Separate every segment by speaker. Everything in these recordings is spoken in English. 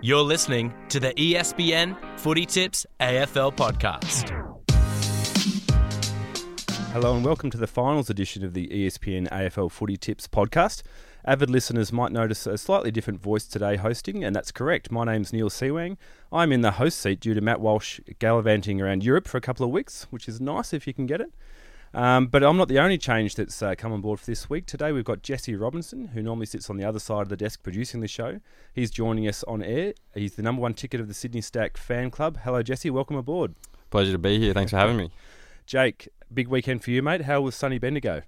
Speaker 1: You're listening to the ESPN Footy Tips AFL podcast.
Speaker 2: Hello and welcome to the finals edition of the ESPN AFL Footy Tips podcast. Avid listeners might notice a slightly different voice today hosting, and that's correct. My name's Niall Seewang. I'm in the host seat due to Matt Walsh gallivanting around Europe for a couple of weeks, which is nice if you can get it. Um, but I'm not the only change that's uh, come on board for this week. Today we've got Jesse Robinson, who normally sits on the other side of the desk producing the show. He's joining us on air. He's the number one ticket of the Sydney Stack fan club. Hello, Jesse. Welcome aboard.
Speaker 3: Pleasure to be here. Thanks for having me.
Speaker 2: Jake, big weekend for you, mate. How was Sunny Bendigo?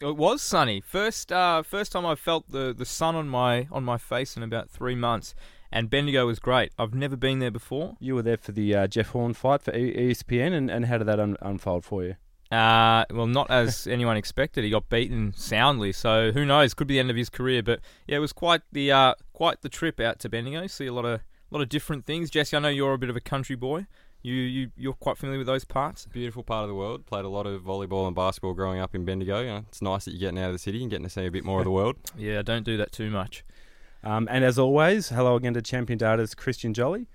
Speaker 4: It was sunny. First, uh, first time I felt the, the sun on my on my face in about three months, and Bendigo was great. I've never been there before.
Speaker 2: You were there for the uh, Jeff Horn fight for E- ESPN, and, and how did that un- unfold for you?
Speaker 4: Uh, well, not as anyone expected. He got beaten soundly, so who knows? Could be the end of his career. But yeah, it was quite the uh, quite the trip out to Bendigo. See a lot of lot of different things. Jesse, I know you're a bit of a country boy. You you you're quite familiar with those parts.
Speaker 3: Beautiful part of the world. Played a lot of volleyball and basketball growing up in Bendigo. You know, it's nice that you're getting out of the city and getting to see a bit more of the world.
Speaker 4: Yeah, don't do that too much.
Speaker 2: Um, and as always, hello again to Champion Data's Christian Jolly.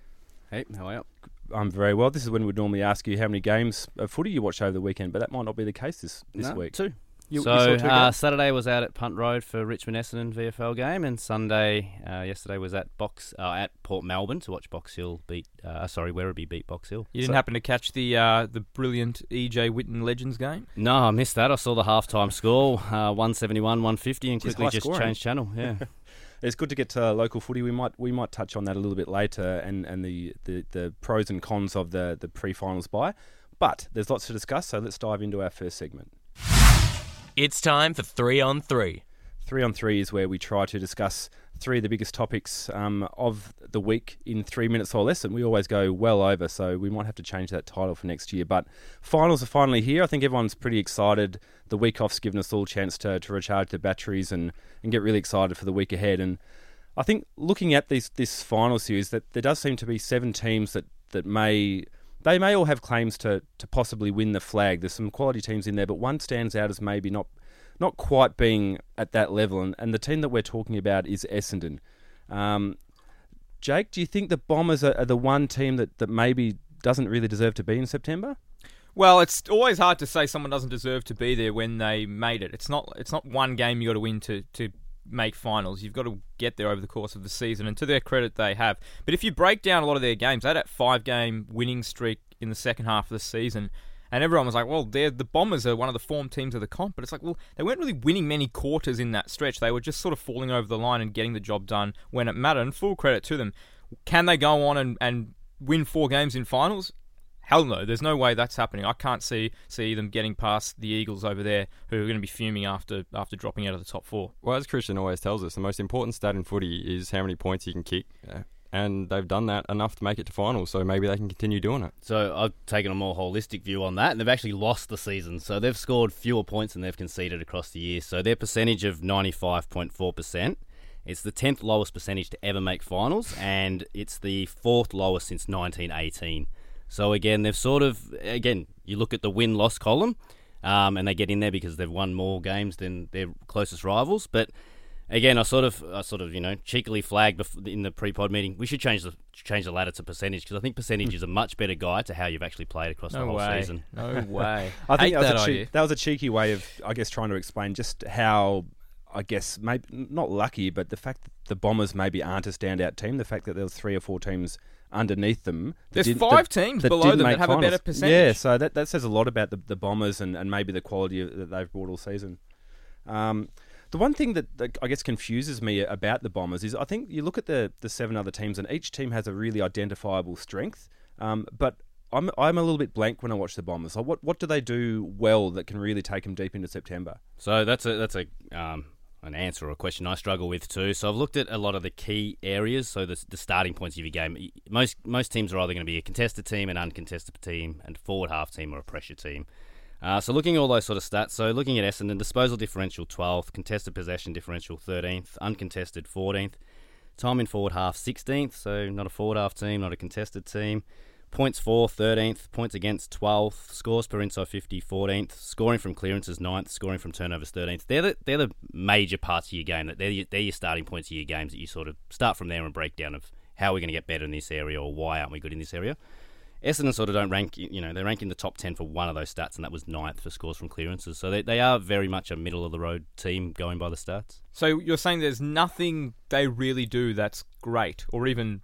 Speaker 5: Hey, how are you?
Speaker 2: I'm very well. This is when we'd normally ask you how many games of footy you watched over the weekend, but that might not be the case this, this
Speaker 5: No,
Speaker 2: week.
Speaker 5: Two.
Speaker 2: You,
Speaker 5: so
Speaker 2: you two
Speaker 5: uh. Saturday was out at Punt Road for Richmond Essendon VFL game, and Sunday uh, yesterday was at Box uh, at Port Melbourne to watch Box Hill beat. Uh, sorry, Werribee beat Box Hill.
Speaker 4: You didn't
Speaker 2: So-
Speaker 4: happen to catch the uh, the brilliant EJ Whitten Legends game?
Speaker 5: No, I missed that. I saw the halftime score, uh, one seventy one, one fifty, and quickly
Speaker 2: high
Speaker 5: just changed channel. Yeah.
Speaker 2: It's good to get to local footy. We might we might touch on that a little bit later, and, and the, the, the pros and cons of the the pre-finals bye. But there's lots to discuss, so let's dive into our first segment.
Speaker 1: It's time for three on three.
Speaker 2: Three on three is where we try to discuss three of the biggest topics um, of the week in three minutes or less, and we always go well over, so we might have to change that title for next year. But finals are finally here. I think everyone's pretty excited. The week off's given us all a chance to, to recharge the batteries and, and get really excited for the week ahead. And I think looking at this this final series, that there does seem to be seven teams that, that may they may all have claims to, to possibly win the flag. There's some quality teams in there, but one stands out as maybe not not quite being at that level. And, and the team that we're talking about is Essendon. Um, Jake, do you think the Bombers are, are the one team that, that maybe doesn't really deserve to be in September?
Speaker 4: Well, it's always hard to say someone doesn't deserve to be there when they made it. It's not it's not one game you got to win to to make finals. You've got to get there over the course of the season, and to their credit, they have. But if you break down a lot of their games, they had that five game winning streak in the second half of the season. And everyone was like, well, the Bombers are one of the form teams of the comp. But it's like, well, they weren't really winning many quarters in that stretch. They were just sort of falling over the line and getting the job done when it mattered. And full credit to them. Can they go on and, and win four games in finals? Hell no, there's no way that's happening. I can't see see them getting past the Eagles over there, who are going to be fuming after after dropping out of the top four.
Speaker 3: Well, as Christian always tells us, the most important stat in footy is how many points you can kick. And they've done that enough to make it to finals, so maybe they can continue doing it.
Speaker 5: So I've taken a more holistic view on that, and they've actually lost the season. So they've scored fewer points than they've conceded across the year. So their percentage of 95.4%, it's the 10th lowest percentage to ever make finals, and it's the fourth lowest since 1918. So again, they've sort of, again, you look at the win-loss column, um, and they get in there because they've won more games than their closest rivals, but again, I sort of, I sort of, you know, cheekily flagged in the pre-pod meeting. We should change the change the ladder to percentage because I think percentage is a much better guide to how you've actually played across the whole
Speaker 4: way.
Speaker 5: season.
Speaker 4: No way.
Speaker 2: I think
Speaker 4: Hate
Speaker 2: that was,
Speaker 4: that
Speaker 2: a
Speaker 4: idea.
Speaker 2: that was a cheeky way of, I guess, trying to explain just how, I guess, maybe not lucky, but the fact that the Bombers maybe aren't a standout team, the fact that there was three or four teams underneath them.
Speaker 4: There's
Speaker 2: didn't-
Speaker 4: five
Speaker 2: that-
Speaker 4: teams
Speaker 2: that
Speaker 4: below them that
Speaker 2: make
Speaker 4: have a better percentage.
Speaker 2: Yeah, so that, that says a lot about the, the Bombers and, and maybe the quality of, that they've brought all season. Um, the one thing that, that I guess confuses me about the Bombers is I think you look at the, the seven other teams and each team has a really identifiable strength, um, but I'm I'm a little bit blank when I watch the Bombers. Like what what do they do well that can really take them deep into September?
Speaker 5: So that's a that's a um, an answer or a question I struggle with too. So I've looked at a lot of the key areas. So the, the starting points of your game. Most most teams are either going to be a contested team, an uncontested team, and forward half team or a pressure team. Uh, so looking at all those sort of stats. So looking at Essendon, disposal differential 12th, contested possession differential 13th, uncontested 14th, time in forward half 16th. So not a forward half team, not a contested team. Points for 13th, points against 12th, scores per inside 50 14th, scoring from clearances 9th, scoring from turnovers 13th. They're the, they're the major parts of your game. That they're, your- they're your starting points of your games that you sort of start from there and break down of how are we going to get better in this area or why aren't we good in this area. Essendon sort of don't rank, you know, they rank in the top 10 for one of those stats, and that was ninth for scores from clearances. So they, they are very much a middle of the road team going by the stats.
Speaker 4: So you're saying there's nothing they really do that's great or even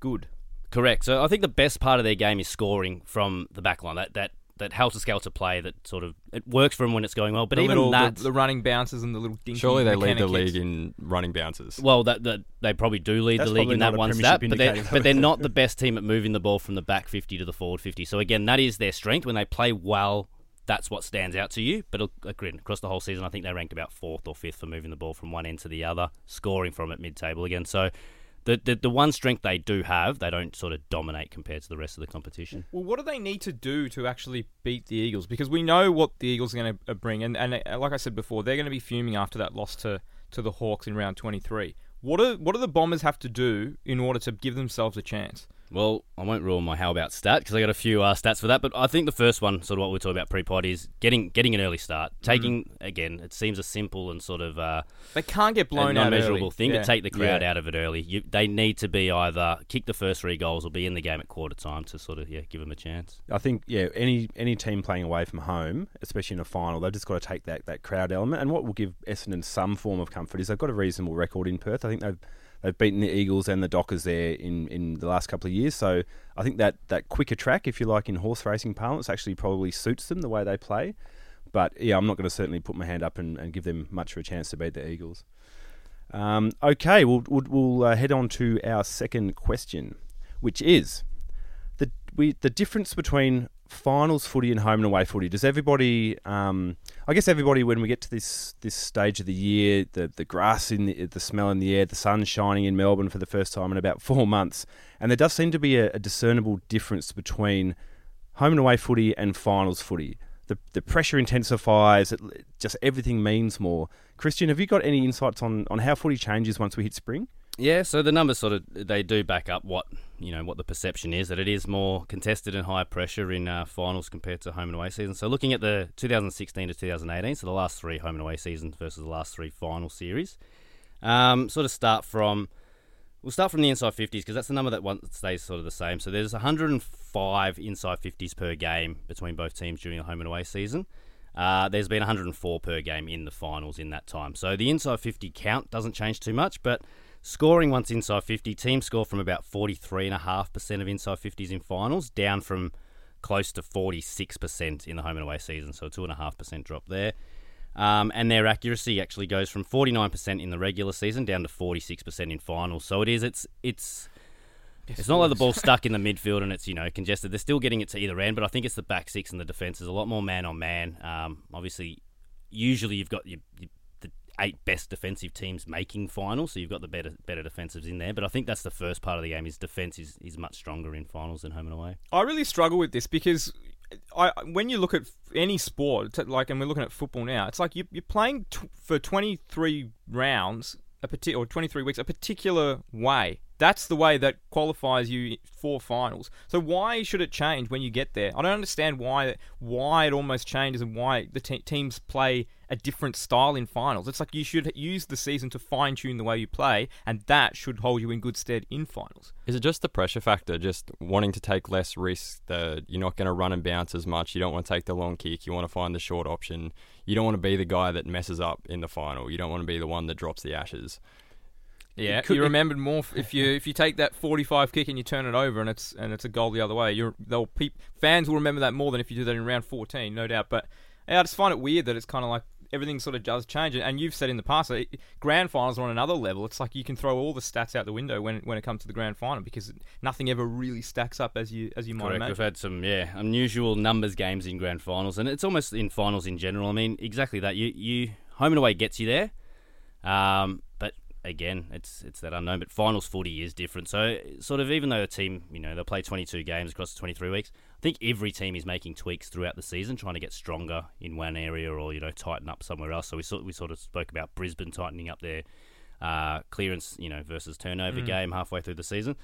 Speaker 4: good.
Speaker 5: Correct. So I think the best part of their game is scoring from the back line. That that that helter skelter play that sort of it works for them when it's going well. But
Speaker 4: the
Speaker 5: even
Speaker 4: little,
Speaker 5: that,
Speaker 4: the, the running bounces and the little dinky
Speaker 3: Surely they lead the
Speaker 4: mechanic
Speaker 3: league in running bounces.
Speaker 5: well, that, that they probably do lead
Speaker 2: That's
Speaker 5: the league in that one
Speaker 2: premiership
Speaker 5: stat, but they're, but they're not the best team at moving the ball from the back fifty to the forward fifty. So again, that is their strength when they play well. That's what stands out to you. But uh, again, across the whole season, I think they ranked about fourth or fifth for moving the ball from one end to the other, scoring from it mid-table again. So. The, the, the one strength they do have, they don't sort of dominate compared to the rest of the competition.
Speaker 4: Well, what do they need to do to actually beat the Eagles? Because we know what the Eagles are going to bring, and, and uh, like I said before, they're going to be fuming after that loss to, to the Hawks in round 23. What do what do the Bombers have to do in order to give themselves a chance?
Speaker 5: Well, I won't rule my how about stat because I got a few uh, stats for that. But I think the first one, sort of what we're talking about pre-pod, is getting getting an early start. Taking again, it seems a simple and sort of uh,
Speaker 4: They can't get blown out
Speaker 5: non-measurable
Speaker 4: early.
Speaker 5: thing,
Speaker 4: Yeah.
Speaker 5: but take the crowd
Speaker 2: Yeah.
Speaker 5: out of it early. You, they need to be either kick the first three goals or be in the game at quarter time to sort of yeah give them a chance.
Speaker 2: I think yeah, any any team playing away from home, especially in a final, they've just got to take that, that crowd element. And what will give Essendon some form of comfort is they've got a reasonable record in Perth. I think they've they've beaten the Eagles and the Dockers there in, in the last couple of years. So I think that that quicker track, if you like, in horse racing parlance, actually probably suits them the way they play. But yeah, I'm not going to certainly put my hand up and, and give them much of a chance to beat the Eagles. Um, okay, we'll we'll, we'll uh, head on to our second question, which is the we the difference between finals footy and home and away footy. Does everybody? Um, I guess everybody when we get to this this stage of the year, the the grass in the, the smell in the air, the sun shining in Melbourne for the first time in about four months, and there does seem to be a, a discernible difference between home and away footy and finals footy. The, the pressure intensifies. It, just everything means more. Christian, have you got any insights on, on how footy changes once we hit spring?
Speaker 5: Yeah, so the numbers sort of they do back up what you know what the perception is that it is more contested and higher pressure in uh, finals compared to home and away seasons. So looking at the 2016 to 2018, so the last three home and away seasons versus the last three final series, um, sort of start from we'll start from the inside 50s because that's the number that one stays sort of the same. So there's 105 inside 50s per game between both teams during the home and away season. Uh, there's been 104 per game in the finals in that time. So the inside 50 count doesn't change too much, but scoring once inside 50, teams score from about 43.5% of inside 50s in finals, down from close to 46% in the home and away season. So a 2.5% drop there. Um, and their accuracy actually goes from 49% in the regular season down to 46% in finals. So it is, it's, it's, it's not like the ball's stuck in the midfield and it's you know congested. They're still getting it to either end, but I think it's the back six and the defense is a lot more man on man. Um, obviously, usually you've got your, your, eight best defensive teams making finals, so you've got the better better defensives in there. But I think that's the first part of the game. Is defense is, is much stronger in finals than home and away.
Speaker 4: I really struggle with this because I when you look at any sport, like and we're looking at football now, it's like you, you're playing t- for 23 rounds, a parti- or 23 weeks, a particular way. That's the way that qualifies you for finals. So why should it change when you get there? I don't understand why why it almost changes and why the te- teams play a different style in finals. It's like you should use the season to fine tune the way you play, and that should hold you in good stead in finals.
Speaker 3: Is it just the pressure factor, just wanting to take less risk? That you're not going to run and bounce as much. You don't want to take the long kick. You want to find the short option. You don't want to be the guy that messes up in the final. You don't want to be the one that drops the ashes.
Speaker 4: Yeah,
Speaker 2: could-
Speaker 4: you remembered more if you if you take that forty-five kick and you turn it over and it's and it's a goal the other way. You're they'll peop, fans will remember that more than if you do that in round fourteen, no doubt. But yeah, I just find it weird that it's kind of like everything sort of does change. And you've said in the past that it- grand finals are on another level. It's like you can throw all the stats out the window when when it comes to the grand final because nothing ever really stacks up as you as you might
Speaker 5: Correct.
Speaker 4: imagine.
Speaker 5: We've had some yeah unusual numbers games in grand finals, and it's almost in finals in general. I mean, exactly that. You you home and away gets you there, um, again, it's it's that unknown. But finals footy is different. So sort of even though a team you know they'll play 22 games across the 23 weeks, I think every team is making tweaks throughout the season, trying to get stronger in one area or you know tighten up somewhere else. So we sort we sort of spoke about Brisbane tightening up their uh, clearance you know versus turnover game halfway through the season.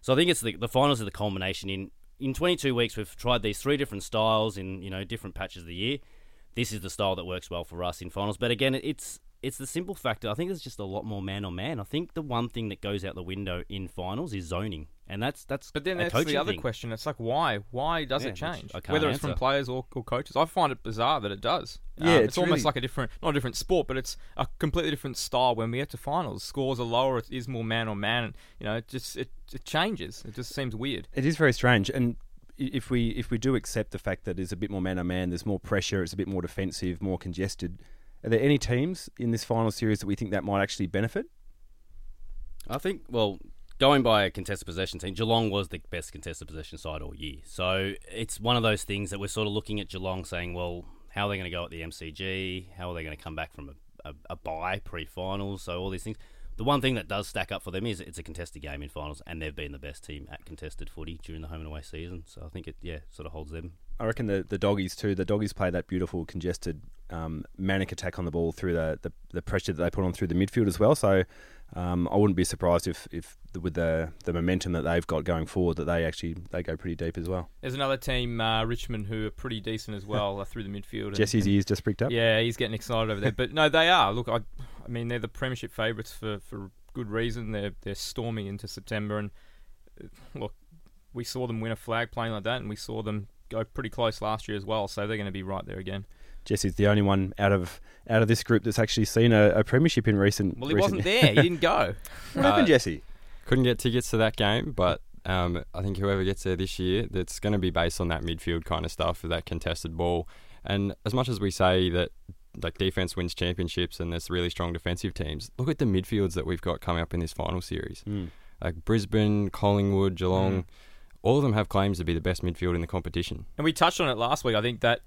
Speaker 5: So I think it's the the finals are the culmination in in 22 weeks we've tried these three different styles in you know different patches of the year. This is the style that works well for us in finals. But again, it's it's the simple factor. I think there's just a lot more man on man. I think the one thing that goes out the window in finals is zoning, and that's that's.
Speaker 4: But then
Speaker 5: a
Speaker 4: that's the
Speaker 5: coaching
Speaker 4: other
Speaker 5: thing.
Speaker 4: question. It's like why? Why does
Speaker 5: Yeah,
Speaker 4: it change?
Speaker 5: I can't
Speaker 4: Whether it's from players or, or coaches, I find it bizarre that it does.
Speaker 2: Yeah,
Speaker 4: Um,
Speaker 2: it's
Speaker 4: it's, almost
Speaker 2: really-
Speaker 4: like a different, not a different sport, but it's a completely different style. When we get to finals, scores are lower. It is more man on man. You know, it just it, it changes. It just seems weird.
Speaker 2: It is very strange, and if we if we do accept the fact that there's a bit more man on man, there's more pressure, it's a bit more defensive, more congested. Are there any teams in this final series that we think that might actually benefit?
Speaker 5: I think, well, going by a contested possession team, Geelong was the best contested possession side all year. So it's one of those things that we're sort of looking at Geelong saying, well, how are they going to go at the MCG? How are they going to come back from a, a, a bye pre finals? So all these things. The one thing that does stack up for them is it's a contested game in finals, and they've been the best team at contested footy during the home and away season. So I think it, yeah, sort of holds them.
Speaker 2: I reckon the the doggies too. The doggies play that beautiful congested um, manic attack on the ball through the, the the pressure that they put on through the midfield as well. So um, I wouldn't be surprised if if with the the momentum that they've got going forward that they actually they go pretty deep as well.
Speaker 4: There's another team, uh, Richmond, who are pretty decent as well uh, through the midfield. and-
Speaker 2: Jesse's ears just pricked up.
Speaker 4: Yeah, he's getting excited over there. But no, they are. Look, I, I mean, they're the premiership favourites for, for good reason. They're they're storming into September, and uh, look, we saw them win a flag playing like that, and we saw them go pretty close last year as well. So they're going to be right there again.
Speaker 2: Jesse's the only one out of out of this group that's actually seen a, a premiership in recent.
Speaker 4: Well, he
Speaker 2: recent-
Speaker 4: wasn't there. He didn't go.
Speaker 2: what happened,
Speaker 3: Uh,
Speaker 2: Jesse?
Speaker 3: Couldn't get tickets to that game, but um, I think whoever gets there this year, that's going to be based on that midfield kind of stuff, that contested ball. And as much as we say that like defense wins championships and there's really strong defensive teams, look at the midfields that we've got coming up in this final series.
Speaker 2: Mm.
Speaker 3: Like Brisbane, Collingwood, Geelong,
Speaker 4: Mm.
Speaker 3: all of them have claims to be the best midfield in the competition.
Speaker 4: And we touched on it last week. I think that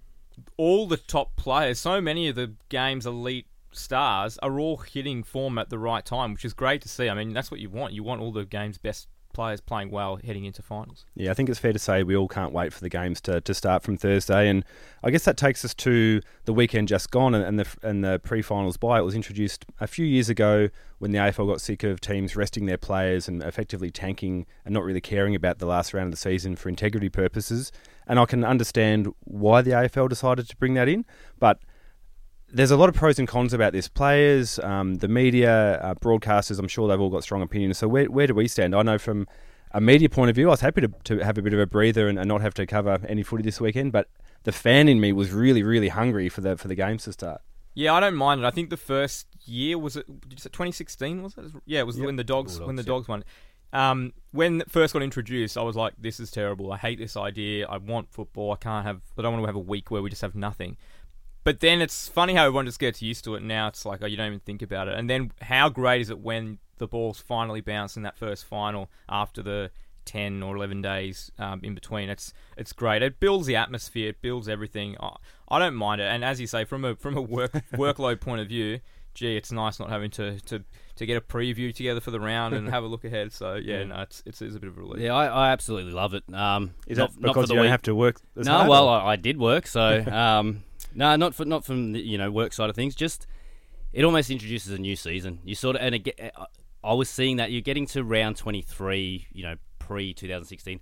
Speaker 4: all the top players, so many of the game's elite stars, are all hitting form at the right time, which is great to see. I mean, that's what you want. You want all the game's best players playing well heading into finals.
Speaker 2: Yeah, I think it's fair to say we all can't wait for the games to, to start from Thursday, and I guess that takes us to the weekend just gone and, and the and the pre-finals bye. It was introduced a few years ago when the AFL got sick of teams resting their players and effectively tanking and not really caring about the last round of the season for integrity purposes. And I can understand why the AFL decided to bring that in, but there's a lot of pros and cons about this. Players, um, the media, uh, broadcasters, I'm sure they've all got strong opinions. So where, where do we stand? I know from a media point of view, I was happy to, to have a bit of a breather and, and not have to cover any footy this weekend. But the fan in me was really, really hungry for the for the games to start.
Speaker 4: Yeah, I don't mind it. I think the first year was it. Did you say 2016? Was it? Yeah, it was
Speaker 2: Yep.
Speaker 4: when the dogs when the
Speaker 5: Bulldogs,
Speaker 4: dogs won. Um, when it first got introduced, I was like, "This is terrible. I hate this idea. I want football. I can't have. I don't want to have a week where we just have nothing." But then it's funny how everyone just gets used to it. Now it's like, oh, you don't even think about it. And then how great is it when the balls finally bounce in that first final after the 10 or 11 days um, in between. It's it's great. It builds the atmosphere. It builds everything. I, I don't mind it. And as you say, from a from a work workload point of view, gee, it's nice not having to, to, to get a preview together for the round and have a look ahead. So yeah, no, it's it's, it's a bit of a relief.
Speaker 5: Yeah, I, I absolutely love it. Um,
Speaker 2: Is
Speaker 5: not,
Speaker 2: that
Speaker 5: not for
Speaker 2: because
Speaker 5: the
Speaker 2: you don't
Speaker 5: week.
Speaker 2: have to work? As
Speaker 5: no,
Speaker 2: hard,
Speaker 5: well, I, I did work, so um, no, not for not from the you know work side of things. Just it almost introduces a new season. You sort of and it, eh, I was seeing that you're getting to round 23, you know, pre 2016,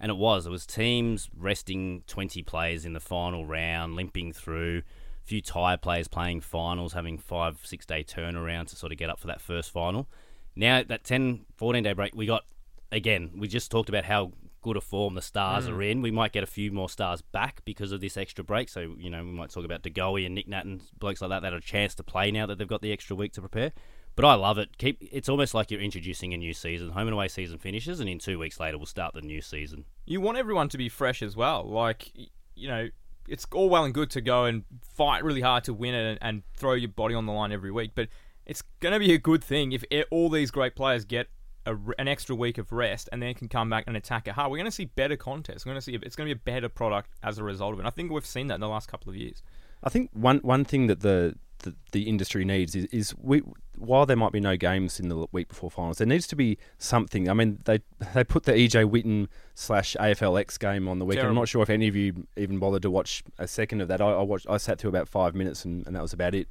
Speaker 5: and it was it was teams resting 20 players in the final round, limping through. A few tired players playing finals, having five, six day turnaround to sort of get up for that first final. Now, that 10, 14 day break, we got, again, we just talked about how good a form the stars mm. are in. We might get a few more stars back because of this extra break. So, you know, we might talk about DeGoey and Nic Nat and blokes like that that have a chance to play now that they've got the extra week to prepare. But I love it. Keep It's almost like you're introducing a new season. Home and away season finishes, and in two weeks later, we'll start the new season.
Speaker 4: you want everyone to be fresh as well. Like, you know, it's all well and good to go and fight really hard to win it and, and throw your body on the line every week, but it's going to be a good thing if e- all these great players get a an extra week of rest and then can come back and attack it hard. We're going to see better contests. We're going to see it's going to be a better product as a result of it. I think we've seen that in the last couple of years.
Speaker 2: I think one one thing that the the, the industry needs is, is we while there might be no games in the week before finals, there needs to be something. I mean, they they put the EJ Whitten slash AFLX game on the weekend. I'm not sure if any of you even bothered to watch a second of that. I, I watched. I sat through about five minutes, and, and that was about it.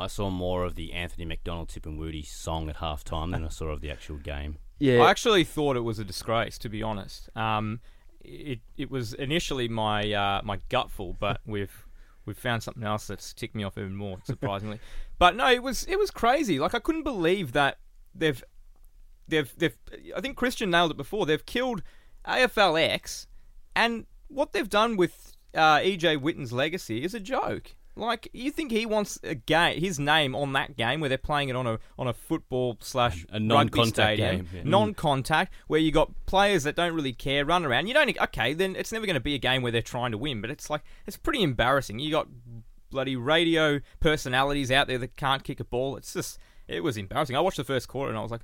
Speaker 5: I saw more of the Anthony McDonald-Tipungwuti song at halftime than I saw of the actual game.
Speaker 2: Yeah,
Speaker 4: I actually thought it was a disgrace, to be honest. Um, it it was initially my uh, my gutful, but we've we've found something else that's ticked me off even more, surprisingly. but no, it was it was crazy. Like I couldn't believe that they've they've they've. I think Christian nailed it before. They've killed AFLX, and what they've done with uh, EJ Whitten's legacy is a joke. Like you think he wants a game, his name on that game where they're playing it on a on a football slash
Speaker 5: A non-contact
Speaker 4: stadium,
Speaker 5: game, yeah.
Speaker 4: non-contact, where you got players that don't really care, run around. You don't okay, then it's never going to be a game where they're trying to win. But it's like it's pretty embarrassing. You got bloody radio personalities out there that can't kick a ball. It's just it was embarrassing. I watched the first quarter and I was like,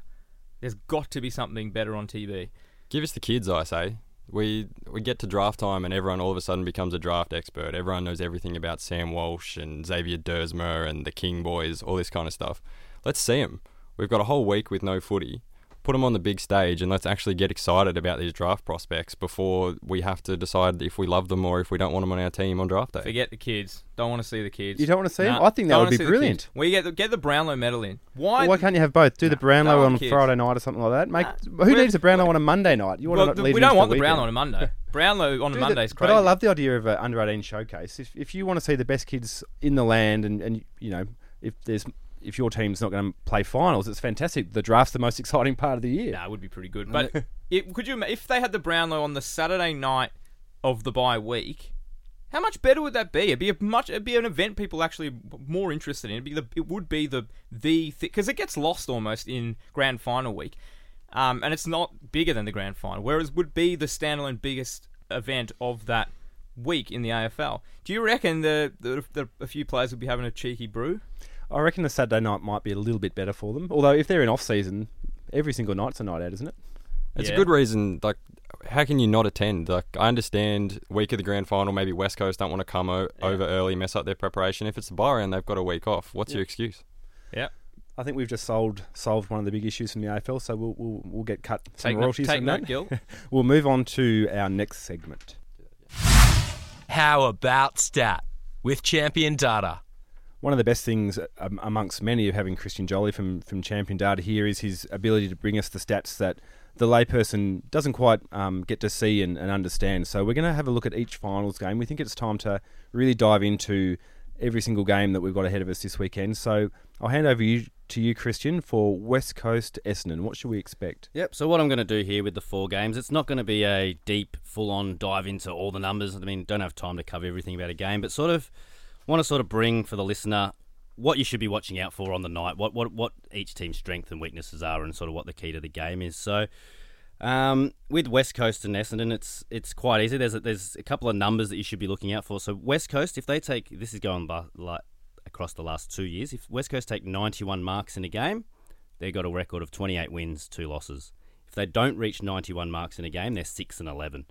Speaker 4: there's got to be something better on TV.
Speaker 3: Give us the kids, I say. We we get to draft time and everyone all of a sudden becomes a draft expert. Everyone knows everything about Sam Walsh and Xavier Duursma and the King boys, all this kind of stuff. Let's see them. We've got a whole week with no footy. Put them on the big stage and let's actually get excited about these draft prospects before we have to decide if we love them or if we don't want them on our team on draft day.
Speaker 4: Forget the kids. Don't want to see the kids.
Speaker 2: You don't want to see
Speaker 4: Nah,
Speaker 2: them? I think that
Speaker 4: don't
Speaker 2: would be brilliant.
Speaker 4: kids. We get the, get the Brownlow medal in. Why?
Speaker 2: Why can't you have both? Do the Brownlow on
Speaker 4: kids.
Speaker 2: Friday night or something like that. Make
Speaker 4: Nah,
Speaker 2: who
Speaker 4: we're-
Speaker 2: needs a Brownlow on a Monday night? You want
Speaker 4: well,
Speaker 2: to
Speaker 4: the-
Speaker 2: lead
Speaker 4: we don't want the
Speaker 2: weekend.
Speaker 4: Brownlow on a Monday. Brownlow on a Monday is crazy.
Speaker 2: But I love the idea of an under 18 showcase. If if you want to see the best kids in the land, and, and you know if there's if your team's not going to play finals, it's fantastic. The draft's the most exciting part of the year.
Speaker 4: Nah, it would be pretty good. But it, could you if they had the Brownlow on the Saturday night of the bye week? How much better would that be? It'd be a much. It'd be an event people actually more interested in. It'd be the. It would be the the because it gets lost almost in grand final week, um, and it's not bigger than the grand final. Whereas would be the standalone biggest event of that week in the AFL. Do you reckon the, the, the a few players would be having a cheeky brew?
Speaker 2: I reckon the Saturday night might be a little bit better for them. Although if they're in off season, every single night's a night out, isn't it?
Speaker 3: It's
Speaker 4: Yeah.
Speaker 3: a good reason. Like, how can you not attend? Like, I understand week of the grand final. Maybe West Coast don't want to come o- over early, mess up their preparation. If it's the bye round, they've got a week off. What's your excuse?
Speaker 4: Yeah.
Speaker 2: I think we've just solved solved one of the big issues from the AFL, so we'll we'll, we'll get cut some
Speaker 4: Take note,
Speaker 2: royalties
Speaker 4: take
Speaker 2: from that.
Speaker 4: Gil.
Speaker 2: We'll move on to our next segment.
Speaker 1: How about stat with champion data?
Speaker 2: One of the best things um, amongst many of having Christian Jolly from, from Champion Data here is his ability to bring us the stats that the layperson doesn't quite um, get to see and, and understand. So we're going to have a look at each finals game. We think it's time to really dive into every single game that we've got ahead of us this weekend. So I'll hand over you to you, Christian, for West Coast Essendon. What should we expect?
Speaker 5: Yep. So what I'm going to do here with the four games, it's not going to be a deep, full-on dive into all the numbers. I mean, don't have time to cover everything about a game, but sort of want to sort of bring for the listener what you should be watching out for on the night, what what what each team's strengths and weaknesses are, and sort of what the key to the game is. So. Um, with West Coast and Essendon, it's it's quite easy. There's a, there's a couple of numbers that you should be looking out for. So West Coast, if they take this is going by, like across the last two years, if West Coast take 91 marks in a game, they've got a record of 28 wins, two losses. If they don't reach 91 marks in a game, they're six and 11.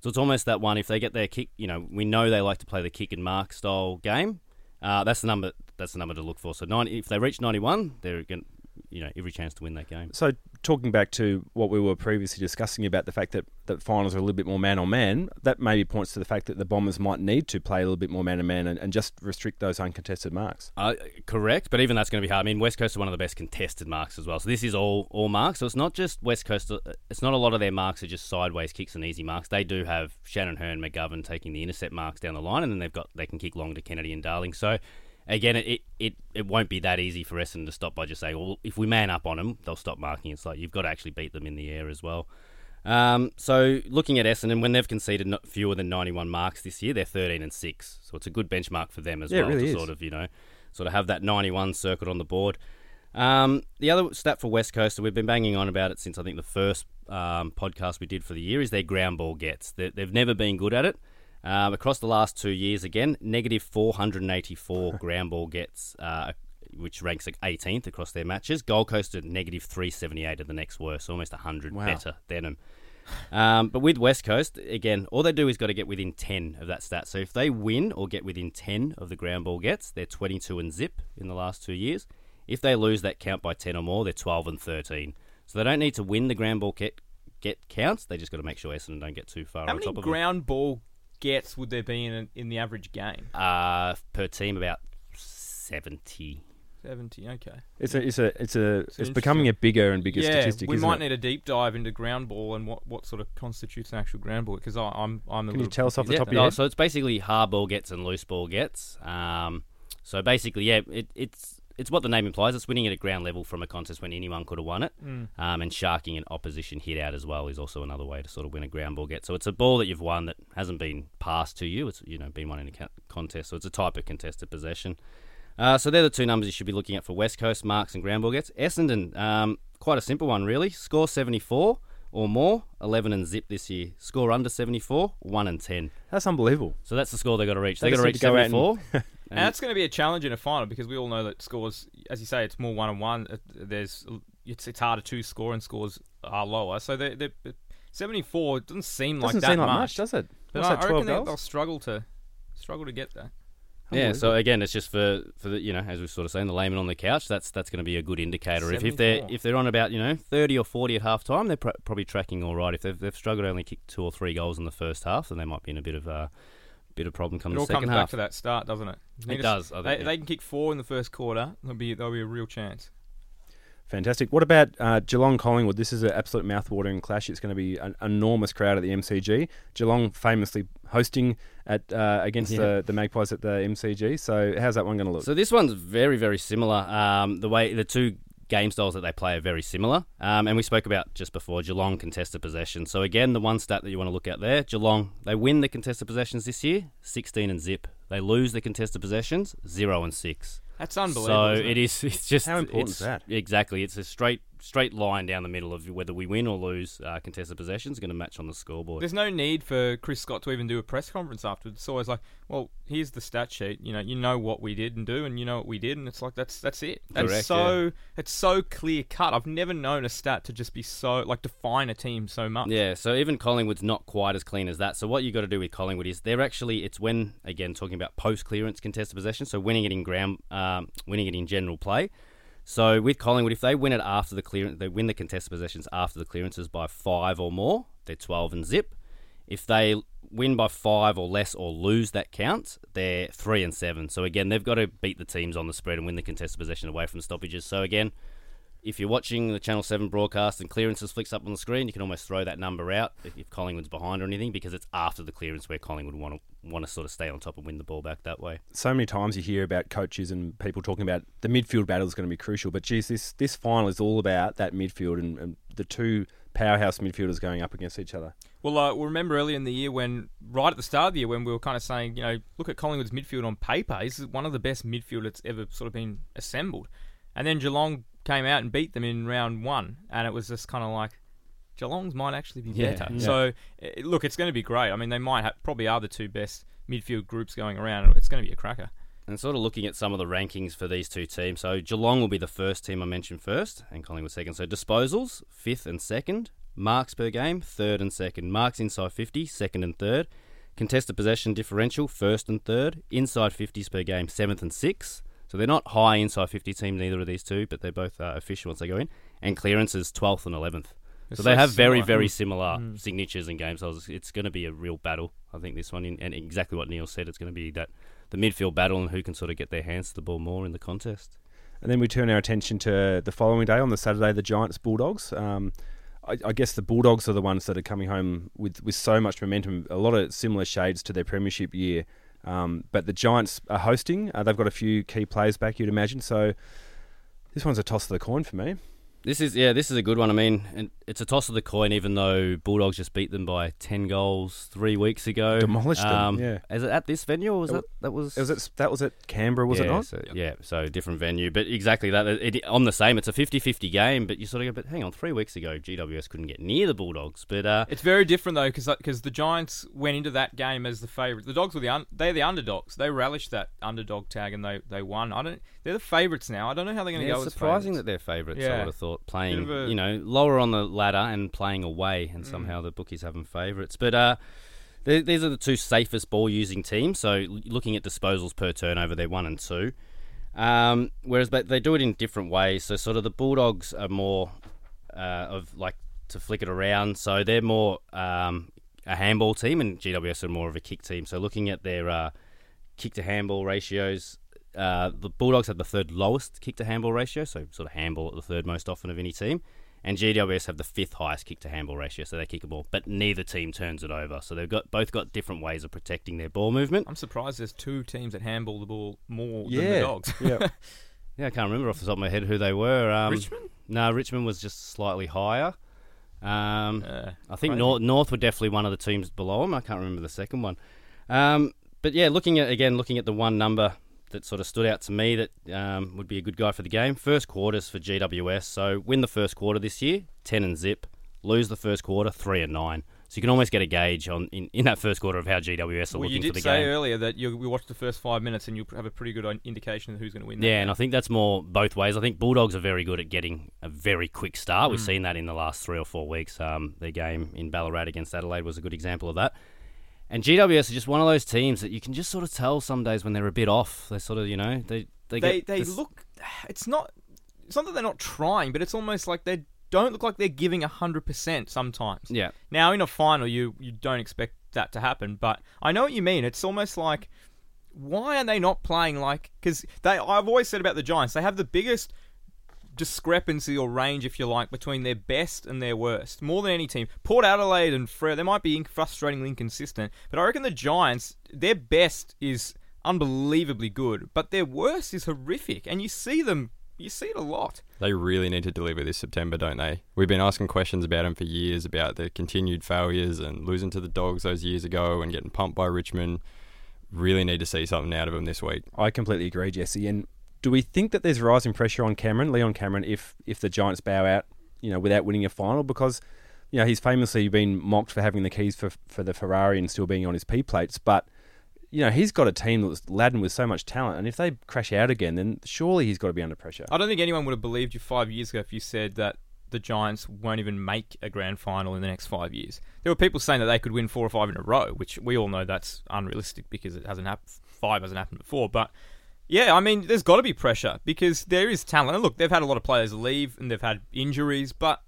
Speaker 5: So it's almost that one. If they get their kick, you know, we know they like to play the kick and mark style game. Uh, that's the number. That's the number to look for. So 90, if they reach 91, they're going, you know, every chance to win that game.
Speaker 2: So, talking back to what we were previously discussing about the fact that, that finals are a little bit more man on man, that maybe points to the fact that the Bombers might need to play a little bit more man on man and just restrict those uncontested marks.
Speaker 5: Uh, correct, but even that's going to be hard. I mean, West Coast are one of the best contested marks as well. So this is all all marks. So it's not just West Coast. uh, It's not a lot of their marks are just sideways kicks and easy marks. They do have Shannon Hurn, McGovern taking the intercept marks down the line, and then they've got they can kick long to Kennedy and Darling. So again, it it, it won't be that easy for Essendon to stop by just saying, well, if we man up on them, they'll stop marking. It's like you've got to actually beat them in the air as well. Um, so looking at Essendon, when they've conceded fewer than 91 marks this year, they're 13 and six. So it's a good benchmark for them as
Speaker 2: Yeah,
Speaker 5: well
Speaker 2: really
Speaker 5: to
Speaker 2: is.
Speaker 5: sort of you know sort of have that 91 circled on the board. Um, the other stat for West Coast, and we've been banging on about it since I think the first um, podcast we did for the year, is their ground ball gets. They, they've never been good at it. Um, across the last two years, again, negative 484 ground ball gets, uh, which ranks like 18th across their matches. Gold Coast at negative 378 are the next worst, almost 100
Speaker 2: Wow.
Speaker 5: better than them. Um, but with West Coast, again, all they do is got to get within 10 of that stat. So if they win or get within 10 of the ground ball gets, they're 22 and zip in the last two years. If they lose that count by 10 or more, they're 12 and 13. So they don't need to win the ground ball get, get counts. They just got to make sure Essendon don't get too far
Speaker 4: How
Speaker 5: on
Speaker 4: many
Speaker 5: top of
Speaker 4: ground ball gets would there be in in the average game?
Speaker 5: them. Uh, per team, about 70.
Speaker 4: Seventy. Okay.
Speaker 2: It's a it's a it's a it's,
Speaker 4: an
Speaker 2: becoming a bigger and bigger
Speaker 4: yeah,
Speaker 2: statistic.
Speaker 4: we
Speaker 2: isn't
Speaker 4: might
Speaker 2: it?
Speaker 4: need a deep dive into ground ball and what, what sort of constitutes an actual ground ball because I'm I'm. A
Speaker 2: Can you tell us off the
Speaker 4: confused
Speaker 2: top of
Speaker 4: about
Speaker 2: your
Speaker 5: no,
Speaker 2: head?
Speaker 5: so it's basically hard ball gets and loose ball gets. Um, so basically, yeah, it, it's it's what the name implies. It's winning it at ground level from a contest when anyone could have won it.
Speaker 4: Mm.
Speaker 5: Um, and sharking an opposition hit out as well is also another way to sort of win a ground ball get. So it's a ball that you've won that hasn't been passed to you. It's you know been won in a contest. So it's a type of contested possession. Uh, so they're the two numbers you should be looking at for West Coast marks and ground ball gets. Essendon, um, quite a simple one really. Score 74 or more, 11 and zip this year. Score under 74, 1 and 10.
Speaker 2: That's unbelievable.
Speaker 5: So that's the score they've got to reach.
Speaker 2: They
Speaker 5: They got to reach
Speaker 2: need to go out and-
Speaker 4: And that's going to be a challenge in a final because we all know that scores, as you say, it's more one on one. There's it's it's harder to score and scores are lower. So they they seventy four doesn't seem like
Speaker 2: Doesn't
Speaker 4: that
Speaker 2: seem like
Speaker 4: much,
Speaker 2: much, does it?
Speaker 4: But
Speaker 2: What's
Speaker 4: I,
Speaker 2: that,
Speaker 4: I reckon they,
Speaker 2: goals?
Speaker 4: they'll struggle to struggle to get there.
Speaker 5: Yeah, so again, it's just for, for the you know as we sort of saying the layman on the couch. That's that's going to be a good indicator. If, if they're if they're on about you know thirty or forty at half time, they're pr- probably tracking all right. If they've, they've struggled to only kick two or three goals in the first half, then they might be in a bit of a bit of problem come
Speaker 4: It
Speaker 5: the
Speaker 4: all
Speaker 5: second
Speaker 4: comes
Speaker 5: half.
Speaker 4: back to that start, doesn't it? You
Speaker 5: It
Speaker 4: need to-
Speaker 5: does, I think,
Speaker 4: They,
Speaker 5: yeah.
Speaker 4: they can kick four in the first quarter. There'll be there'll be a real chance.
Speaker 2: Fantastic. What about uh, Geelong Collingwood? This is an absolute mouth-watering clash. It's going to be an enormous crowd at the MCG. Geelong famously hosting at uh, against
Speaker 5: Yeah.
Speaker 2: the, the Magpies at the MCG. So how's that one going to look?
Speaker 5: So this one's very, very similar. Um, the way the two game styles that they play are very similar. Um, and we spoke about just before Geelong contested possession. So again, the one stat that you want to look at there, Geelong they win the contested possessions this year, sixteen and zip. They lose the contested possessions, zero and six.
Speaker 4: That's unbelievable.
Speaker 5: So
Speaker 4: isn't
Speaker 5: it is. It's just
Speaker 2: How important
Speaker 5: it's,
Speaker 2: is that?
Speaker 5: Exactly. It's a straight straight line down the middle of whether we win or lose uh, contested possessions. Going to match on the scoreboard.
Speaker 4: There's no need for Chris Scott to even do a press conference afterwards. It's always like, well, here's the stat sheet. You know, you know what we did and do, and you know what we did, and it's like that's that's it. That's
Speaker 5: Correct,
Speaker 4: so it's so clear cut. I've never known a stat to just be so like define a team so much.
Speaker 5: Yeah, so even Collingwood's not quite as clean as that. So what you got to do with Collingwood is they're actually it's when again talking about post clearance contested possession, so winning it in ground, um, winning it in general play. So with Collingwood, if they win it after the clearance, they win the contested possessions after the clearances by five or more, they're twelve and zip. If they win by five or less or lose that count, they're three and seven. So again, they've got to beat the teams on the spread and win the contested possession away from stoppages. So again, if you're watching the Channel 7 broadcast and clearances flicks up on the screen, you can almost throw that number out if, if Collingwood's behind or anything because it's after the clearance where Collingwood want to want to sort of stay on top and win the ball back that way.
Speaker 2: so many times you hear about coaches and people talking about the midfield battle is going to be crucial. But geez, this this final is all about that midfield and, and the two powerhouse midfielders going up against each other.
Speaker 4: Well, uh, we'll remember earlier in the year when, right at the start of the year, when we were kind of saying, you know, look at Collingwood's midfield on paper. This is one of the best midfield that's ever sort of been assembled. And then Geelong came out and beat them in round one, and it was just kind of like, Geelong's might actually be
Speaker 5: Yeah,
Speaker 4: better.
Speaker 2: yeah.
Speaker 4: So, eh, look, it's going to be great. I mean, they might have, probably are the two best midfield groups going around. It's going to be a cracker.
Speaker 5: And sort of looking at some of the rankings for these two teams. So Geelong will be the first team I mentioned first, and Collingwood second. So disposals, fifth and second. Marks per game, third and second. Marks inside 50, second and third. Contested possession differential, first and third. Inside 50s per game, seventh and sixth. So they're not high inside 50 teams, neither of these two, but they're both uh, official once they go in. And clearances, 12th and 11th.
Speaker 4: It's
Speaker 5: So they have very,
Speaker 4: similar.
Speaker 5: very similar
Speaker 4: Mm.
Speaker 5: signatures and game styles. It's going to be a real battle, I think, this one. And exactly what Niall said, it's going to be that the midfield battle and who can sort of get their hands to the ball more in the contest.
Speaker 2: And then we turn our attention to the following day on the Saturday, the Giants Bulldogs. Um, I, I guess the Bulldogs are the ones that are coming home with, with so much momentum, a lot of similar shades to their premiership year. Um, but the Giants are hosting. Uh, they've got a few key players back, you'd imagine. So this one's a toss of the coin for me.
Speaker 5: This is yeah, this is a good one. I mean, it's a toss of the coin, even though Bulldogs just beat them by ten goals three weeks ago.
Speaker 2: Demolished them,
Speaker 5: Um,
Speaker 2: yeah.
Speaker 5: Is it at this venue or was
Speaker 2: It
Speaker 5: that that was?
Speaker 2: Was it, that was at Canberra, was
Speaker 5: yeah,
Speaker 2: it not?
Speaker 5: So, Yeah, so different venue, but exactly that. It, on the same, it's a 50-50 game, but you sort of go, but hang on, three weeks ago, GWS couldn't get near the Bulldogs, but uh,
Speaker 4: It's very different though, because because the Giants went into that game as the favourites. The Dogs were the un- they're the underdogs. They relished that underdog tag and they, they won. I don't. They're the favourites now. I don't know how they're going to
Speaker 5: yeah,
Speaker 4: go.
Speaker 5: it's surprising
Speaker 4: favourites.
Speaker 5: that they're favourites. I
Speaker 4: Yeah.
Speaker 5: would have thought playing,
Speaker 4: a-
Speaker 5: you know, lower on the ladder and playing away,
Speaker 4: Mm.
Speaker 5: and somehow the bookies have them favourites. But uh, th- these are the two safest ball using teams. So looking at disposals per turnover, they're one and two. Um, whereas, but they do it in different ways. So sort of the Bulldogs are more uh, of like to flick it around. So they're more um, a handball team, and GWS are more of a kick team. So looking at their uh, kick to handball ratios, uh, the Bulldogs have the third lowest kick to handball ratio, so sort of handball at the third most often of any team. And GWS have the fifth highest kick to handball ratio, so they kick a ball, but neither team turns it over. So they've got both got different ways of protecting their ball movement.
Speaker 4: I'm surprised there's two teams that handball the ball more than the Dogs.
Speaker 2: yeah.
Speaker 5: Yeah, I can't remember off the top of my head who they were. Um,
Speaker 4: Richmond?
Speaker 5: No, Richmond was just slightly higher. Um,
Speaker 4: Uh,
Speaker 5: I think
Speaker 4: crazy.
Speaker 5: North, North were definitely one of the teams below them. I can't remember the second one. Um, but yeah, looking at again, looking at the one number that sort of stood out to me that um, would be a good guy for the game. First quarters for GWS. So win the first quarter this year, ten and zip. Lose the first quarter, three and nine. So you can almost get a gauge on in, in that first quarter of how GWS are
Speaker 4: well, you
Speaker 5: looking
Speaker 4: did
Speaker 5: for the
Speaker 4: say
Speaker 5: game.
Speaker 4: earlier that you, we watched the first five minutes and you have a pretty good indication of who's going to win. that
Speaker 5: Yeah,
Speaker 4: game.
Speaker 5: and I think that's more both ways. I think Bulldogs are very good at getting a very quick start.
Speaker 4: Mm.
Speaker 5: We've seen that in the last three or four weeks. Um, their game in Ballarat against Adelaide was a good example of that. And GWS are just one of those teams that you can just sort of tell some days when they're a bit off. They sort of, you know, they they
Speaker 4: they
Speaker 5: get
Speaker 4: they
Speaker 5: this-
Speaker 4: look. It's not. It's not that they're not trying, but it's almost like they don't look like they're giving hundred percent sometimes.
Speaker 5: Yeah,
Speaker 4: Now in a final, you you don't expect that to happen, but I know what you mean. It's almost like why are they not playing like? Because they, I've always said about the Giants, they have the biggest discrepancy or range, if you like, between their best and their worst, more than any team. Port Adelaide and Freo, they might be in- frustratingly inconsistent, but I reckon the Giants, their best is unbelievably good, but their worst is horrific, and you see them, you see it a lot.
Speaker 3: They really need to deliver this September, don't they? We've been asking questions about them for years about their continued failures and losing to the Dogs those years ago and getting pumped by Richmond. Really need to see something out of them this week.
Speaker 2: I completely agree, Jesse. And do we think that there's rising pressure on Cameron, Leon Cameron, if if the Giants bow out, you know, without winning a final? Because you know he's famously been mocked for having the keys for for the Ferrari and still being on his P plates, but you know he's got a team that's laden with so much talent, and if they crash out again, then surely he's got to be under pressure.
Speaker 4: I don't think anyone would have believed you five years ago if you said that the Giants won't even make a grand final in the next five years. There were people saying that they could win four or five in a row, which we all know that's unrealistic because it hasn't happened. Five hasn't happened before, but yeah, I mean, there's got to be pressure because there is talent. And look, they've had a lot of players leave and they've had injuries, but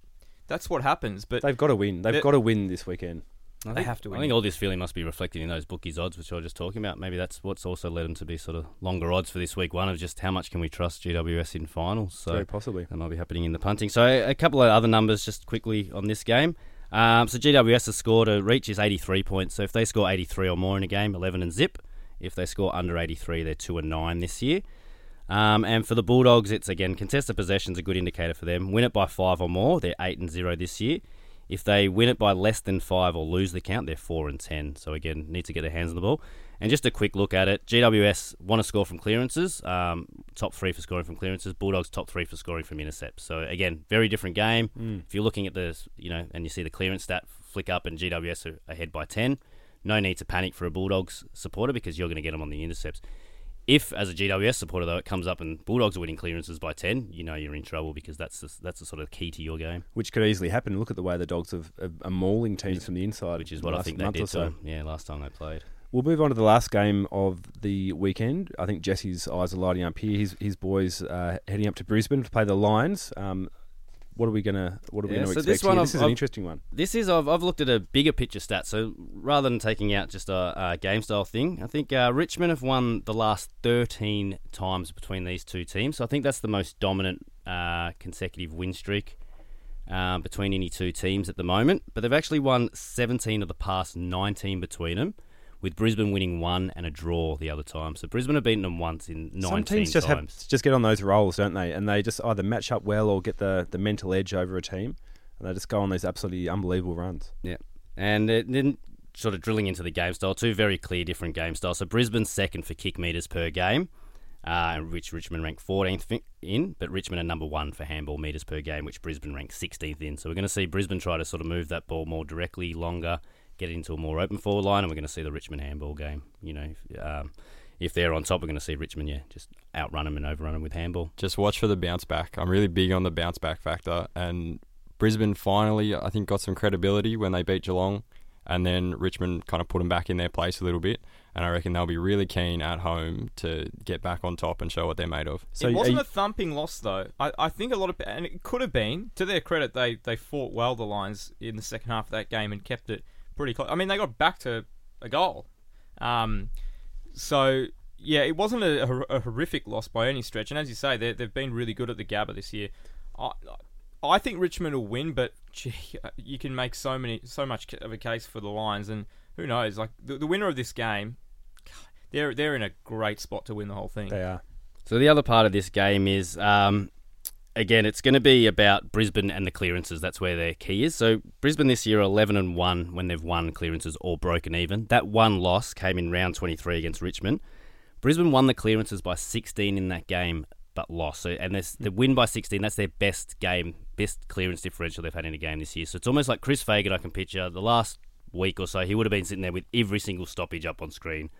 Speaker 4: that's what happens. But
Speaker 2: They've got to win. They've got to win this weekend.
Speaker 5: I
Speaker 4: They
Speaker 5: think,
Speaker 4: have to
Speaker 5: I think all this feeling must be reflected in those bookies odds, which I was just talking about. Maybe that's what's also led them to be sort of longer odds for this week one of just how much can we trust GWS in finals. So
Speaker 2: Very possibly.
Speaker 5: That might be happening in the punting. So a couple of other numbers just quickly on this game. Um, so GWS has scored a reach is 83 points. So if they score 83 or more in a game, 11 and zip. If they score under 83, they're 2 and 9 this year. Um, and for the Bulldogs, it's again contested possession's a good indicator for them. Win it by 5 or more, they're 8 and 0 this year. If they win it by less than 5 or lose the count, they're 4 and 10. So again, need to get their hands on the ball. And just a quick look at it, GWS want to score from clearances, um, top three for scoring from clearances. Bulldogs top three for scoring from intercepts. So again, very different game. If you're looking at the, you know, and you see the clearance stat flick up and GWS are ahead by 10, no need to panic for a Bulldogs supporter because you're going to get them on the intercepts. If, as a GWS supporter, though, it comes up and Bulldogs are winning clearances by 10, you know you're in trouble because that's the, that's the sort of key to your game,
Speaker 2: Which could easily happen. Look at the way the Dogs have, have, are mauling teams from the inside,
Speaker 5: which is what I think they did
Speaker 2: so.
Speaker 5: yeah, last time they played.
Speaker 2: We'll move on to the last game of the weekend. I think Jesse's eyes are lighting up here. His his boys uh, heading up to Brisbane to play the Lions. Um, what are we gonna What are we
Speaker 5: Yeah,
Speaker 2: gonna
Speaker 5: so
Speaker 2: expect
Speaker 5: this one?
Speaker 2: This is an
Speaker 5: I've-
Speaker 2: interesting one.
Speaker 5: This is I've, I've looked at a bigger picture stat. So rather than taking out just a, a game style thing, I think uh, Richmond have won the last 13 times between these two teams. So I think that's the most dominant uh, consecutive win streak uh, between any two teams at the moment. But they've actually won 17 of the past 19 between them. With Brisbane winning one and a draw the other time, so Brisbane have beaten them once in 19
Speaker 2: Some teams just
Speaker 5: times.
Speaker 2: have just get on those rolls, don't they? And they just either match up well or get the, the mental edge over a team, and they just go on these absolutely unbelievable runs.
Speaker 5: Yeah. And then sort of drilling into the game style, two very clear different game styles. So Brisbane's second for kick meters per game, uh, which Richmond ranked 14th in, but Richmond are number one for handball meters per game, which Brisbane ranked 16th in. So we're going to see Brisbane try to sort of move that ball more directly, longer, get it into a more open forward line, and we're going to see the Richmond handball game. You know, if, um, if they're on top, we're going to see Richmond, yeah, just outrun them and overrun them with handball.
Speaker 3: Just watch for the bounce back. I'm really big on the bounce back factor. And Brisbane finally, I think, got some credibility when they beat Geelong. And then Richmond kind of put them back in their place a little bit. And I reckon they'll be really keen at home to get back on top and show what they're made of.
Speaker 2: So
Speaker 4: it wasn't
Speaker 2: you-
Speaker 4: a thumping loss, though. I, I think a lot of and it could have been. To their credit, they they fought well the Lions in the second half of that game and kept it pretty close. I mean, they got back to a goal. Um, so yeah, it wasn't a, a, horrific loss by any stretch. And as you say, they they've been really good at the Gabba this year. I I think Richmond will win, but gee, you can make so many so much of a case for the Lions, and who knows? Like the, the winner of this game, they're they're in a great spot to win the whole thing.
Speaker 2: They are.
Speaker 5: So the other part of this game is, um, again, it's going to be about Brisbane and the clearances. That's where their key is. So Brisbane this year 11 and one when they've won clearances or broken even. That one loss came in round 23 against Richmond. Brisbane won the clearances by 16 in that game, but lost. So and this, the win by 16. That's their best game, best clearance differential they've had in a game this year. So it's almost like Chris Fagan. I can picture the last week or so, he would have been sitting there with every single stoppage up on screen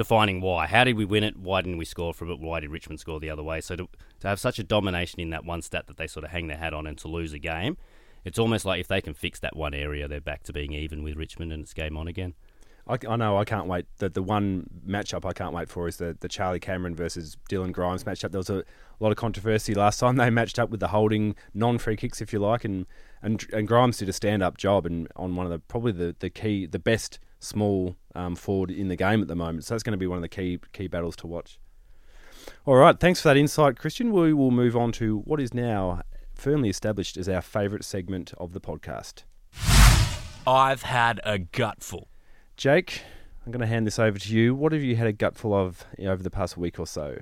Speaker 5: defining why. How did we win it? Why didn't we score from it? Why did Richmond score the other way? So to, to have such a domination in that one stat that they sort of hang their hat on and to lose a game, it's almost like if they can fix that one area, they're back to being even with Richmond and it's game on again.
Speaker 2: I, I know I can't wait. The the one matchup I can't wait for is the, the Charlie Cameron versus Dylan Grimes matchup. There was a lot of controversy last time they matched up with the holding non free kicks, if you like, and, and and Grimes did a stand up job and on one of the probably the, the key the best small um, forward in the game at the moment. So that's going to be one of the key key battles to watch. All right, thanks for that insight, Christian. We will move on to what is now firmly established as our favourite segment of the podcast.
Speaker 1: I've had a gutful.
Speaker 2: Jake, I'm going to hand this over to you. What have you had a gutful of you know, over the past week or so?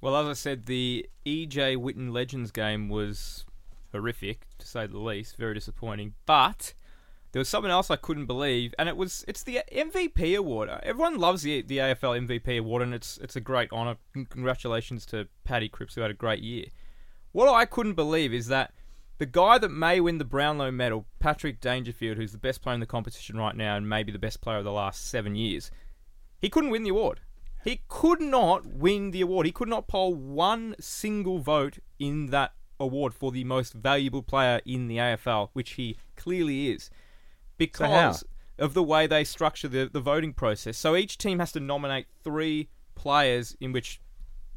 Speaker 4: Well, as I said, the EJ Whitten Legends game was horrific, to say the least, very disappointing. But there was something else I couldn't believe, and it was it's the MVP award. Everyone loves the the AFL MVP award, and it's it's a great honour. Congratulations to Paddy Cripps, who had a great year. What I couldn't believe is that the guy that may win the Brownlow medal, Patrick Dangerfield, who's the best player in the competition right now and maybe the best player of the last seven years, he couldn't win the award. He could not win the award. He could not poll one single vote in that award for the most valuable player in the AFL, which he clearly is, because of the way they structure the, the voting process. So each team has to nominate three players in which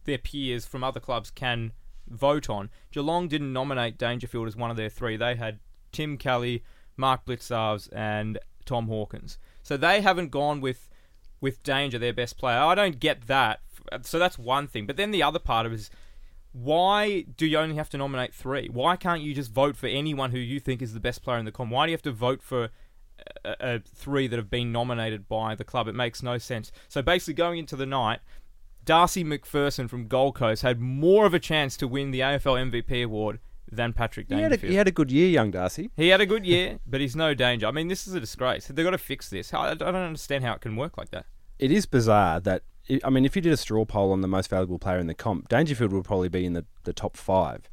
Speaker 4: their peers from other clubs can vote on. Geelong didn't nominate Dangerfield as one of their three. They had Tim Kelly, Mark Blicavs, and Tom Hawkins. So they haven't gone with with Danger, their best player. I don't get that. So that's one thing. But then the other part of it is why do you only have to nominate three? Why can't you just vote for anyone who you think is the best player in the com? Why do you have to vote for uh, uh, three that have been nominated by the club? It makes no sense. So basically, going into the night, Darcy MacPherson from Gold Coast had more of a chance to win the AFL MVP award than Patrick
Speaker 2: He had, a,
Speaker 4: Dangerfield.
Speaker 2: he had a good year, young Darcy.
Speaker 4: He had a good year, but he's no danger. I mean, this is a disgrace. They've got to fix this. How- I don't understand how it can work like that.
Speaker 2: It is bizarre that I mean, if you did a straw poll on the most valuable player in the comp, Dangerfield would probably be in the, the top five.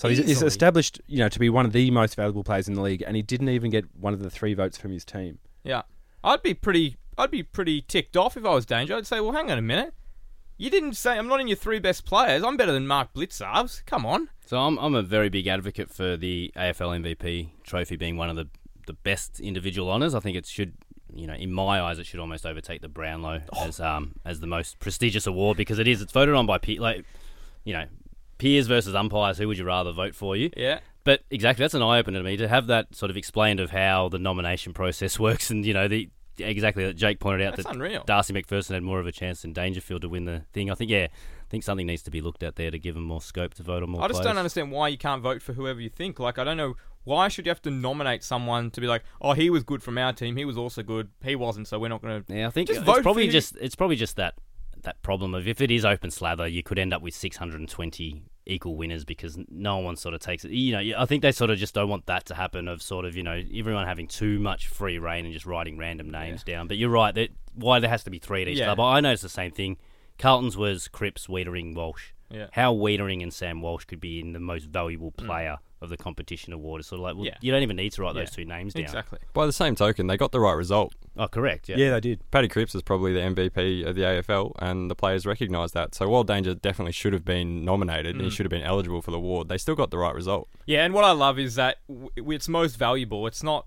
Speaker 2: So he's, he's established, you know, to be one of the most valuable players in the league, and he didn't even get one of the three votes from his team.
Speaker 4: Yeah, I'd be pretty. I'd be pretty ticked off if I was Danger. I'd say, well, hang on a minute. You didn't say I'm not in your three best players. I'm better than Mark Blicavs. Come on.
Speaker 5: So I'm I'm a very big advocate for the AFL MVP trophy being one of the the best individual honours. I think it should, you know, in my eyes, it should almost overtake the Brownlow as um as the most prestigious award because it is. It's voted on by pe- like, you know, peers versus umpires. Who would you rather vote for you?
Speaker 4: Yeah.
Speaker 5: But exactly, that's an eye opener to me to have that sort of explained of how the nomination process works, and you know the exactly that Jake pointed out
Speaker 4: That's
Speaker 5: that
Speaker 4: unreal.
Speaker 5: Darcy MacPherson had more of a chance than Dangerfield to win the thing. I think yeah, I think something needs to be looked at there to give them more scope to vote on more.
Speaker 4: I just
Speaker 5: players.
Speaker 4: don't understand why you can't vote for whoever you think. Like, I don't know why should you have to nominate someone to be like, oh, he was good from our team. He was also good. He wasn't, so we're not going to.
Speaker 5: Yeah, I think
Speaker 4: Just
Speaker 5: it's probably just it's probably just that that problem of if it is open slather, you could end up with 620 equal winners because no one sort of takes it. You know, I think they sort of just don't want that to happen. Of sort of you know everyone having too much free reign and just writing random names down. But you're right that why there has to be three at each
Speaker 4: Yeah.
Speaker 5: club. I noticed the same thing. Carlton's was Cripps, Weitering, Walsh.
Speaker 4: Yeah. Mm.
Speaker 5: How Weitering and Sam Walsh could be in the most valuable player of the competition award is sort of like well,
Speaker 4: Yeah.
Speaker 5: you don't even need to write those two names down.
Speaker 4: Exactly.
Speaker 3: By the same token, they got the right result.
Speaker 5: Oh, correct. Yeah.
Speaker 2: Yeah, they did.
Speaker 3: Paddy Cripps is probably the MVP of the AFL, and the players recognise that. So while Danger definitely should have been nominated and he mm. should have been eligible for the award, they still got the right result.
Speaker 4: Yeah, and what I love is that it's most valuable. It's not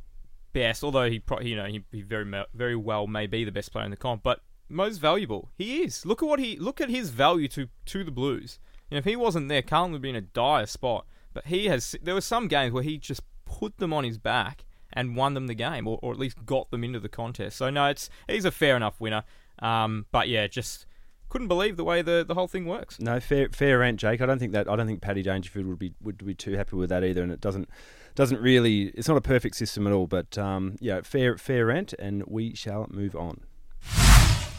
Speaker 4: best, although he, pro- you know, he, he very very well may be the best player in the comp, but most valuable. He is. Look at what he look at his value to to the Blues. You know, if he wasn't there, Carlton would be in a dire spot. But he has. There were some games where he just put them on his back and won them the game, or, or at least got them into the contest. So no, it's he's a fair enough winner. Um, but yeah, just couldn't believe the way the, the whole thing works.
Speaker 2: No, fair fair rant, Jake. I don't think that I don't think Paddy Dangerfield would be would be too happy with that either, and it doesn't doesn't really. It's not a perfect system at all, but um, yeah, fair fair rant, and we shall move on.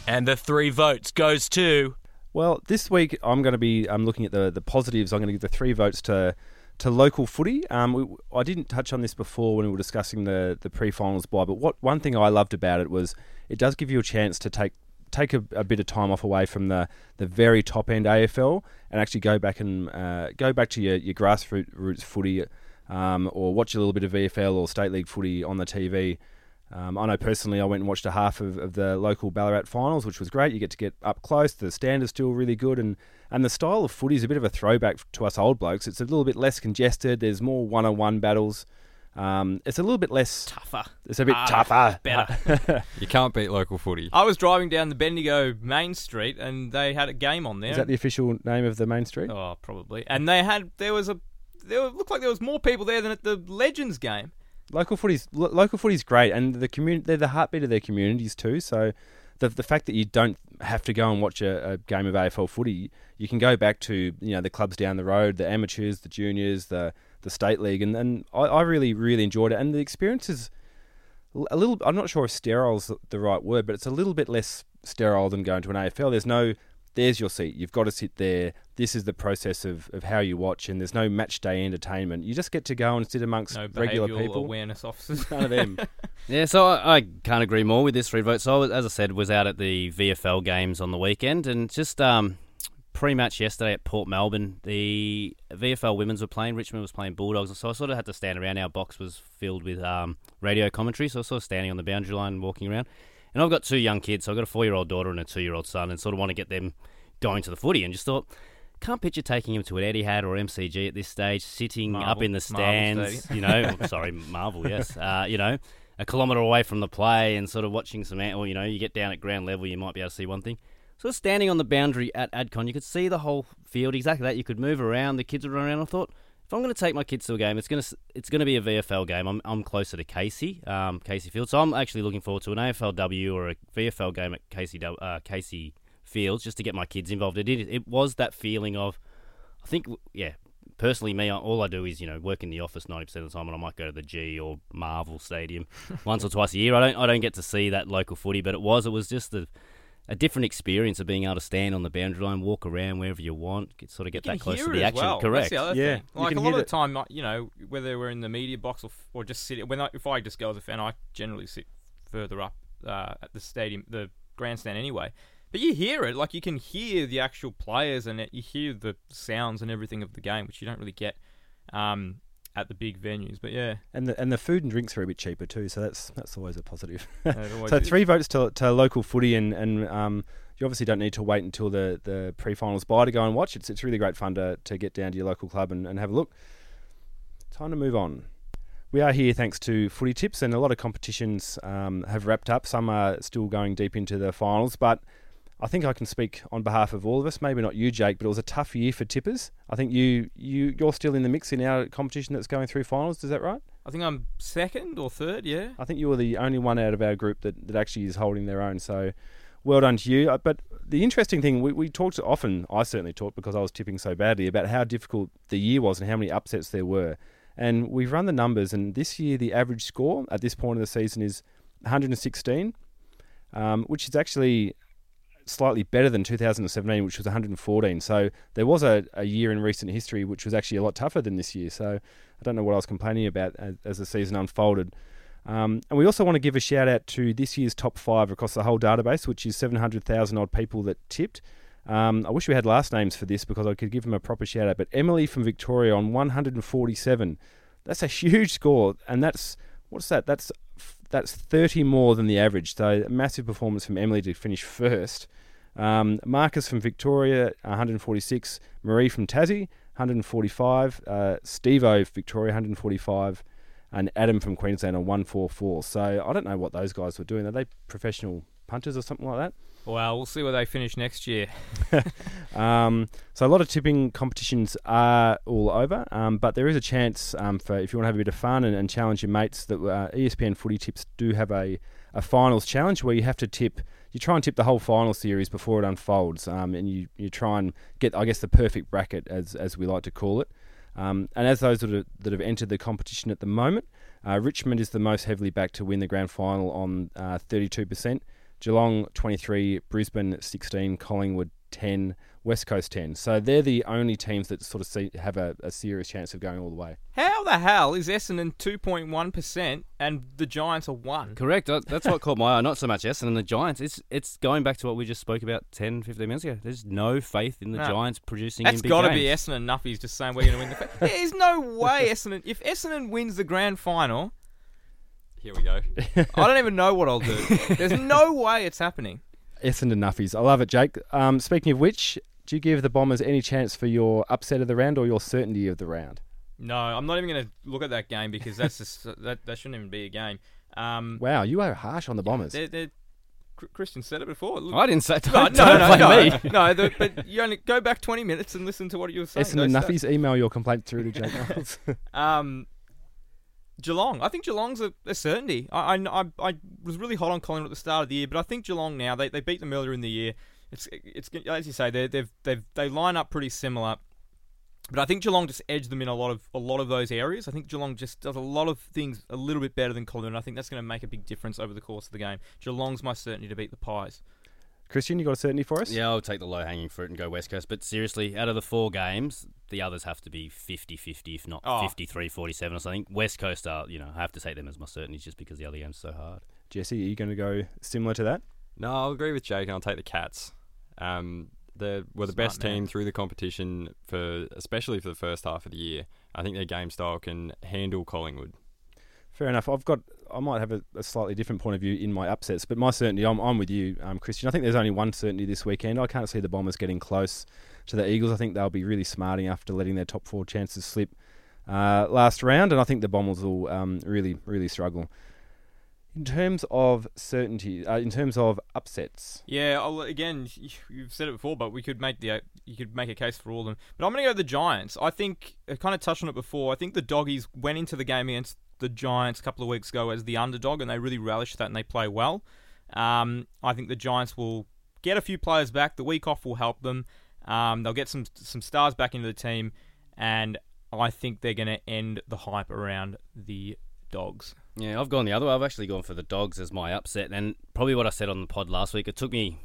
Speaker 1: And the three votes goes to
Speaker 2: Well, this week I'm going to be I'm looking at the the positives. I'm going to give the three votes to to local footy. Um, we, I didn't touch on this before when we were discussing the the pre-finals bye, but what one thing I loved about it was it does give you a chance to take take a, a bit of time off away from the, the very top end AFL and actually go back and uh, go back to your, your grassroots footy um, or watch a little bit of VFL or state league footy on the TV. Um, I know personally, I went and watched a half of, of the local Ballarat finals, which was great. You get to get up close. The stand is still really good, and, and the style of footy is a bit of a throwback to us old blokes. It's a little bit less congested. There's more one-on-one battles. Um, it's a little bit less
Speaker 4: Tougher.
Speaker 2: It's a bit
Speaker 4: Harder,
Speaker 2: tougher.
Speaker 4: better.
Speaker 3: You can't beat local footy.
Speaker 4: I was driving down the Bendigo main street and they had a game on there.
Speaker 2: Is that the official name of the main street?
Speaker 4: Oh, probably. And they had there was a there looked like there was more people there than at the Legends game.
Speaker 2: Local footy's lo- local footy's great, and the community they're the heartbeat of their communities too. So the the fact that you don't have to go and watch a, a game of AFL footy, you can go back to you know the clubs down the road, the amateurs, the juniors, the the state league, and and I, I really really enjoyed it. And the experience is a little. I'm not sure if sterile is the right word, but it's a little bit less sterile than going to an AFL. There's no there's your seat. You've got to sit there. This is the process of, of how you watch, and there's no match day entertainment. You just get to go and sit amongst
Speaker 4: No
Speaker 2: regular
Speaker 4: behavioural
Speaker 2: people.
Speaker 4: awareness officers.
Speaker 2: None of them.
Speaker 5: Yeah, so I, I can't agree more with this three votes. So, I was- as I said, was out at the VFL games on the weekend, and just um, pre-match yesterday at Port Melbourne, the VFL women's were playing. Richmond was playing Bulldogs, so I sort of had to stand around. Our box was filled with um, radio commentary, so I was sort of standing on the boundary line, walking around. And I've got two young kids, so I've got a four-year-old daughter and a two-year-old son, and sort of want to get them going to the footy, and just thought. Can't picture taking him to an Etihad or MCG at this stage, sitting up in the stands. You know, sorry, Marvel, yes. Uh, you know, a kilometre away from the play and sort of watching some, or you know, you get down at ground level, you might be able to see one thing. So standing on the boundary at Adcon, you could see the whole field exactly that. You could move around, the kids would run around. I thought, if I'm going to take my kids to a game, it's going to it's going to be a VFL game. I'm I'm closer to Casey, um, Casey Field, so I'm actually looking forward to an AFLW or a VFL game at Casey uh, Casey Fields just to get my kids involved. It did, it was that feeling of, I think, yeah. Personally, me, all I do is you know work in the office ninety percent of the time, and I might go to the G or Marvel Stadium once or twice a year. I don't I don't get to see that local footy, but it was it was just a a different experience of being able to stand on the boundary line, walk around wherever you want, get, sort of get that close to the action.
Speaker 4: well.
Speaker 5: Correct.
Speaker 4: That's the other
Speaker 2: Yeah,
Speaker 4: thing.
Speaker 2: you
Speaker 4: Like
Speaker 2: can
Speaker 4: a lot
Speaker 2: hear
Speaker 4: of the time, you know, whether we're in the media box or, or just sit when I, if I just go as a fan, I generally sit further up uh, at the stadium, the grandstand anyway. But you hear it, like you can hear the actual players and it, you hear the sounds and everything of the game, which you don't really get um, at the big venues. But yeah,
Speaker 2: and the and the food and drinks are a bit cheaper too, so that's that's always a positive.
Speaker 4: always
Speaker 2: so
Speaker 4: is.
Speaker 2: three votes to, to local footy, and and um, you obviously don't need to wait until the, the pre-finals bye to go and watch. It's it's really great fun to, to get down to your local club and, and have a look. Time to move on. We are here thanks to Footy Tips, and a lot of competitions um, have wrapped up. Some are still going deep into the finals, but I think I can speak on behalf of all of us. Maybe not you, Jake, but it was a tough year for tippers. I think you you you're still in the mix in our competition that's going through finals. Is that right?
Speaker 4: I think I'm second or third. Yeah,
Speaker 2: I think you were the only one out of our group that, that actually is holding their own. So, well done to you. Uh, But the interesting thing, we, we talked often, I certainly talked because I was tipping so badly, about how difficult the year was and how many upsets there were. And we've run the numbers, and this year the average score at this point of the season is 116, um, which is actually slightly better than 2017, which was 114. So there was a, a year in recent history which was actually a lot tougher than this year. So I don't know what I was complaining about as, as the season unfolded. Um, and we also want to give a shout out to this year's top five across the whole database, which is 700,000 odd people that tipped. Um, I wish we had last names for this because I could give them a proper shout out. But Emily from Victoria on 147. That's a huge score, and that's what's that? That's that's 30 more than the average. So a massive performance from Emily to finish first. Um, Marcus from Victoria, 146. Marie from Tassie, 145. Uh, Steve O, Victoria, 145. And Adam from Queensland on 144. So I don't know what those guys were doing. Are they professional punters or something like that.
Speaker 4: Well, we'll see where they finish next year.
Speaker 2: Um, so a lot of tipping competitions are all over, um, but there is a chance um, for if you want to have a bit of fun and, and challenge your mates that uh, ESPN Footy Tips do have a, a finals challenge where you have to tip. You try and tip the whole final series before it unfolds, um, and you, you try and get, I guess, the perfect bracket as as we like to call it. Um, and as those that have, that have entered the competition at the moment, uh, Richmond is the most heavily backed to win the grand final on uh, 32%. Geelong 23, Brisbane 16, Collingwood 10, West Coast 10. So they're the only teams that sort of see, have a, a serious chance of going all the way.
Speaker 4: How the hell is Essendon 2.1% and the Giants are 1?
Speaker 5: Correct. That's what caught my eye. Not so much Essendon the Giants. It's it's going back to what we just spoke about 10, 15 minutes ago. There's no faith in the
Speaker 4: No.
Speaker 5: Giants producing
Speaker 4: That's
Speaker 5: in big
Speaker 4: got to
Speaker 5: games.
Speaker 4: be Essendon Nuffies just saying we're going to win the. There's no way Essendon. If Essendon wins the grand final,
Speaker 3: Here we go.
Speaker 4: I don't even know what I'll do. There's no way it's happening.
Speaker 2: Essendon Nuffies. I love it, Jake. Um, speaking of which, do you give the Bombers any chance for your upset of the round or your certainty of the round?
Speaker 4: No, I'm not even going to look at that game because that's just, that that shouldn't even be a game. Um,
Speaker 2: Wow, you are harsh on the Bombers.
Speaker 4: they're, they're, Christian said it before. Look-
Speaker 5: I didn't say.
Speaker 4: no,
Speaker 5: Don't,
Speaker 4: no, no,
Speaker 5: blame
Speaker 4: no,
Speaker 5: me.
Speaker 4: no. The, but you only go back 20 minutes and listen to what you were saying.
Speaker 2: Essendon Nuffies, email your complaint through to Jake.
Speaker 4: Um, Geelong. I think Geelong's a, a certainty. I, I, I, was really hot on Collingwood at the start of the year, but I think Geelong now they, they beat them earlier in the year. It's it's as you say they they've they've they line up pretty similar. But I think Geelong just edged them in a lot of a lot of those areas. I think Geelong just does a lot of things a little bit better than Collingwood. And I think that's going to make a big difference over the course of the game. Geelong's my certainty to beat the Pies.
Speaker 2: Christian, you got a certainty for us?
Speaker 5: Yeah, I'll take the low hanging fruit and go West Coast. But seriously, out of the four games, the others have to be 50 50, if not
Speaker 4: Oh.
Speaker 5: 53 47 or something. West Coast are, you know, I have to take them as my certainties just because the other game's so hard.
Speaker 2: Jesse, are you going to go similar to that?
Speaker 3: No, I'll agree with Jake, and I'll take the Cats. Um, they were the
Speaker 4: Smart
Speaker 3: best
Speaker 4: man.
Speaker 3: team through the competition for, especially for the first half of the year. I think their game style can handle Collingwood.
Speaker 2: Fair enough. I've got. I might have a, a slightly different point of view in my upsets, but my certainty, I'm, I'm with you, um, Christian. I think there's only one certainty this weekend. I can't see the Bombers getting close to the Eagles. I think they'll be really smarting after letting their top four chances slip uh, last round, and I think the Bombers will um, really, really struggle. In terms of certainty, uh, in terms of upsets,
Speaker 4: Yeah, I'll, again, you've said it before, but we could make the you could make a case for all of them. But I'm going to go the Giants. I think I kind of touched on it before. I think the doggies went into the game against the Giants a couple of weeks ago as the underdog, and they really relished that and they play well. Um, I think the Giants will get a few players back. The week off will help them. Um, they'll get some some stars back into the team, and I think they're going to end the hype around the dogs.
Speaker 5: Yeah, I've gone the other way. I've actually gone for the Dogs as my upset. And probably what I said on the pod last week, it took me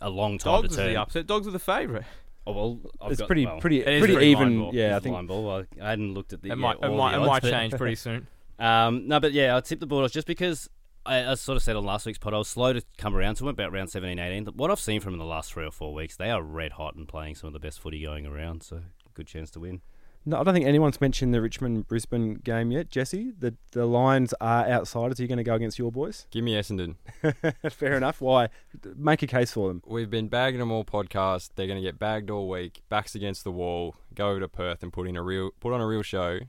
Speaker 5: a long time
Speaker 4: Dogs
Speaker 5: to
Speaker 4: are
Speaker 5: turn.
Speaker 4: the upset. Dogs are the favourite.
Speaker 5: Oh, well, I've
Speaker 2: it's
Speaker 5: got-
Speaker 2: pretty,
Speaker 5: well,
Speaker 2: pretty,
Speaker 4: It is
Speaker 2: pretty
Speaker 4: pretty
Speaker 2: even.
Speaker 4: blind ball.
Speaker 2: Yeah, I
Speaker 5: it's
Speaker 2: think
Speaker 5: line ball. I, I hadn't looked at the.
Speaker 4: It
Speaker 5: yeah,
Speaker 4: might it might,
Speaker 5: the
Speaker 4: it
Speaker 5: odds,
Speaker 4: might change pretty soon.
Speaker 5: Um, no, but yeah, I tipped the Bulldogs just because I, I sort of said on last week's pod, I was slow to come around to them about round 17, 18. What I've seen from them in the last three or four weeks, they are red hot and playing some of the best footy going around. So good chance to win.
Speaker 2: No, I don't think anyone's mentioned the Richmond Brisbane game yet. Jesse, the the Lions are outsiders. Are you going to go against your boys?
Speaker 3: Give me Essendon.
Speaker 2: Fair enough. Why? Make a case for them.
Speaker 3: We've been bagging them all podcast. They're going to get bagged all week. Backs against the wall. Go over to Perth and put in a real put on a real show.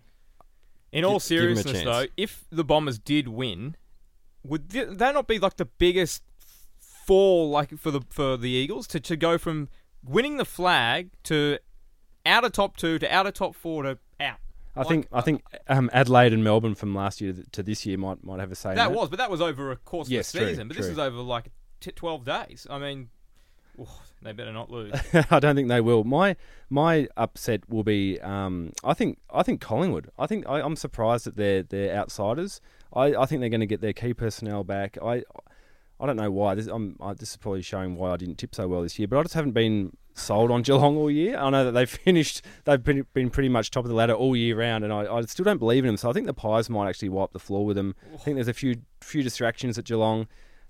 Speaker 4: In all
Speaker 3: Gi- give 'em
Speaker 4: seriousness, though, if the Bombers did win, would th- that not be like the biggest fall, like for the for the Eagles to, to go from winning the flag to out of top two to out of top four to out?
Speaker 2: I
Speaker 4: Like,
Speaker 2: think I think um, Adelaide and Melbourne from last year to this year might might have a say. in
Speaker 4: That was, but that was over a course
Speaker 2: Yes,
Speaker 4: of the
Speaker 2: true,
Speaker 4: season. but this is over like t- twelve days. I mean, oof, they better not lose.
Speaker 2: I don't think they will. My my upset will be. Um, I think I think Collingwood. I think I, I'm surprised that they're they're outsiders. I, I think they're going to get their key personnel back. I I don't know why. This, I'm, I, this is probably showing why I didn't tip so well this year. But I just haven't been sold on Geelong all year. I know that they've finished. They've been, been pretty much top of the ladder all year round, and I, I still don't believe in them. So I think the Pies might actually wipe the floor with them. I think there's a few few distractions at Geelong.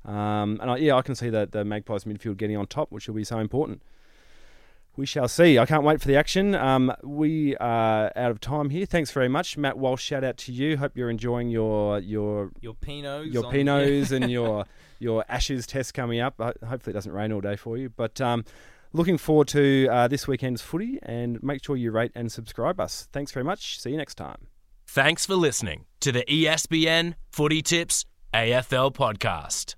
Speaker 2: Um, and I, yeah, I can see that the Magpies midfield getting on top, which will be so important. We shall see. I can't wait for the action. Um, we are out of time here. Thanks very much, Matt Walsh. Shout out to you. Hope you're enjoying your your
Speaker 4: Your Pinots,
Speaker 2: your
Speaker 4: on-
Speaker 2: Pinots and your your Ashes test coming up. Uh, Hopefully, it doesn't rain all day for you. But um, looking forward to uh, this weekend's footy, and make sure you rate and subscribe us. Thanks very much. See you next time.
Speaker 1: Thanks for listening to the ESPN Footy Tips AFL podcast.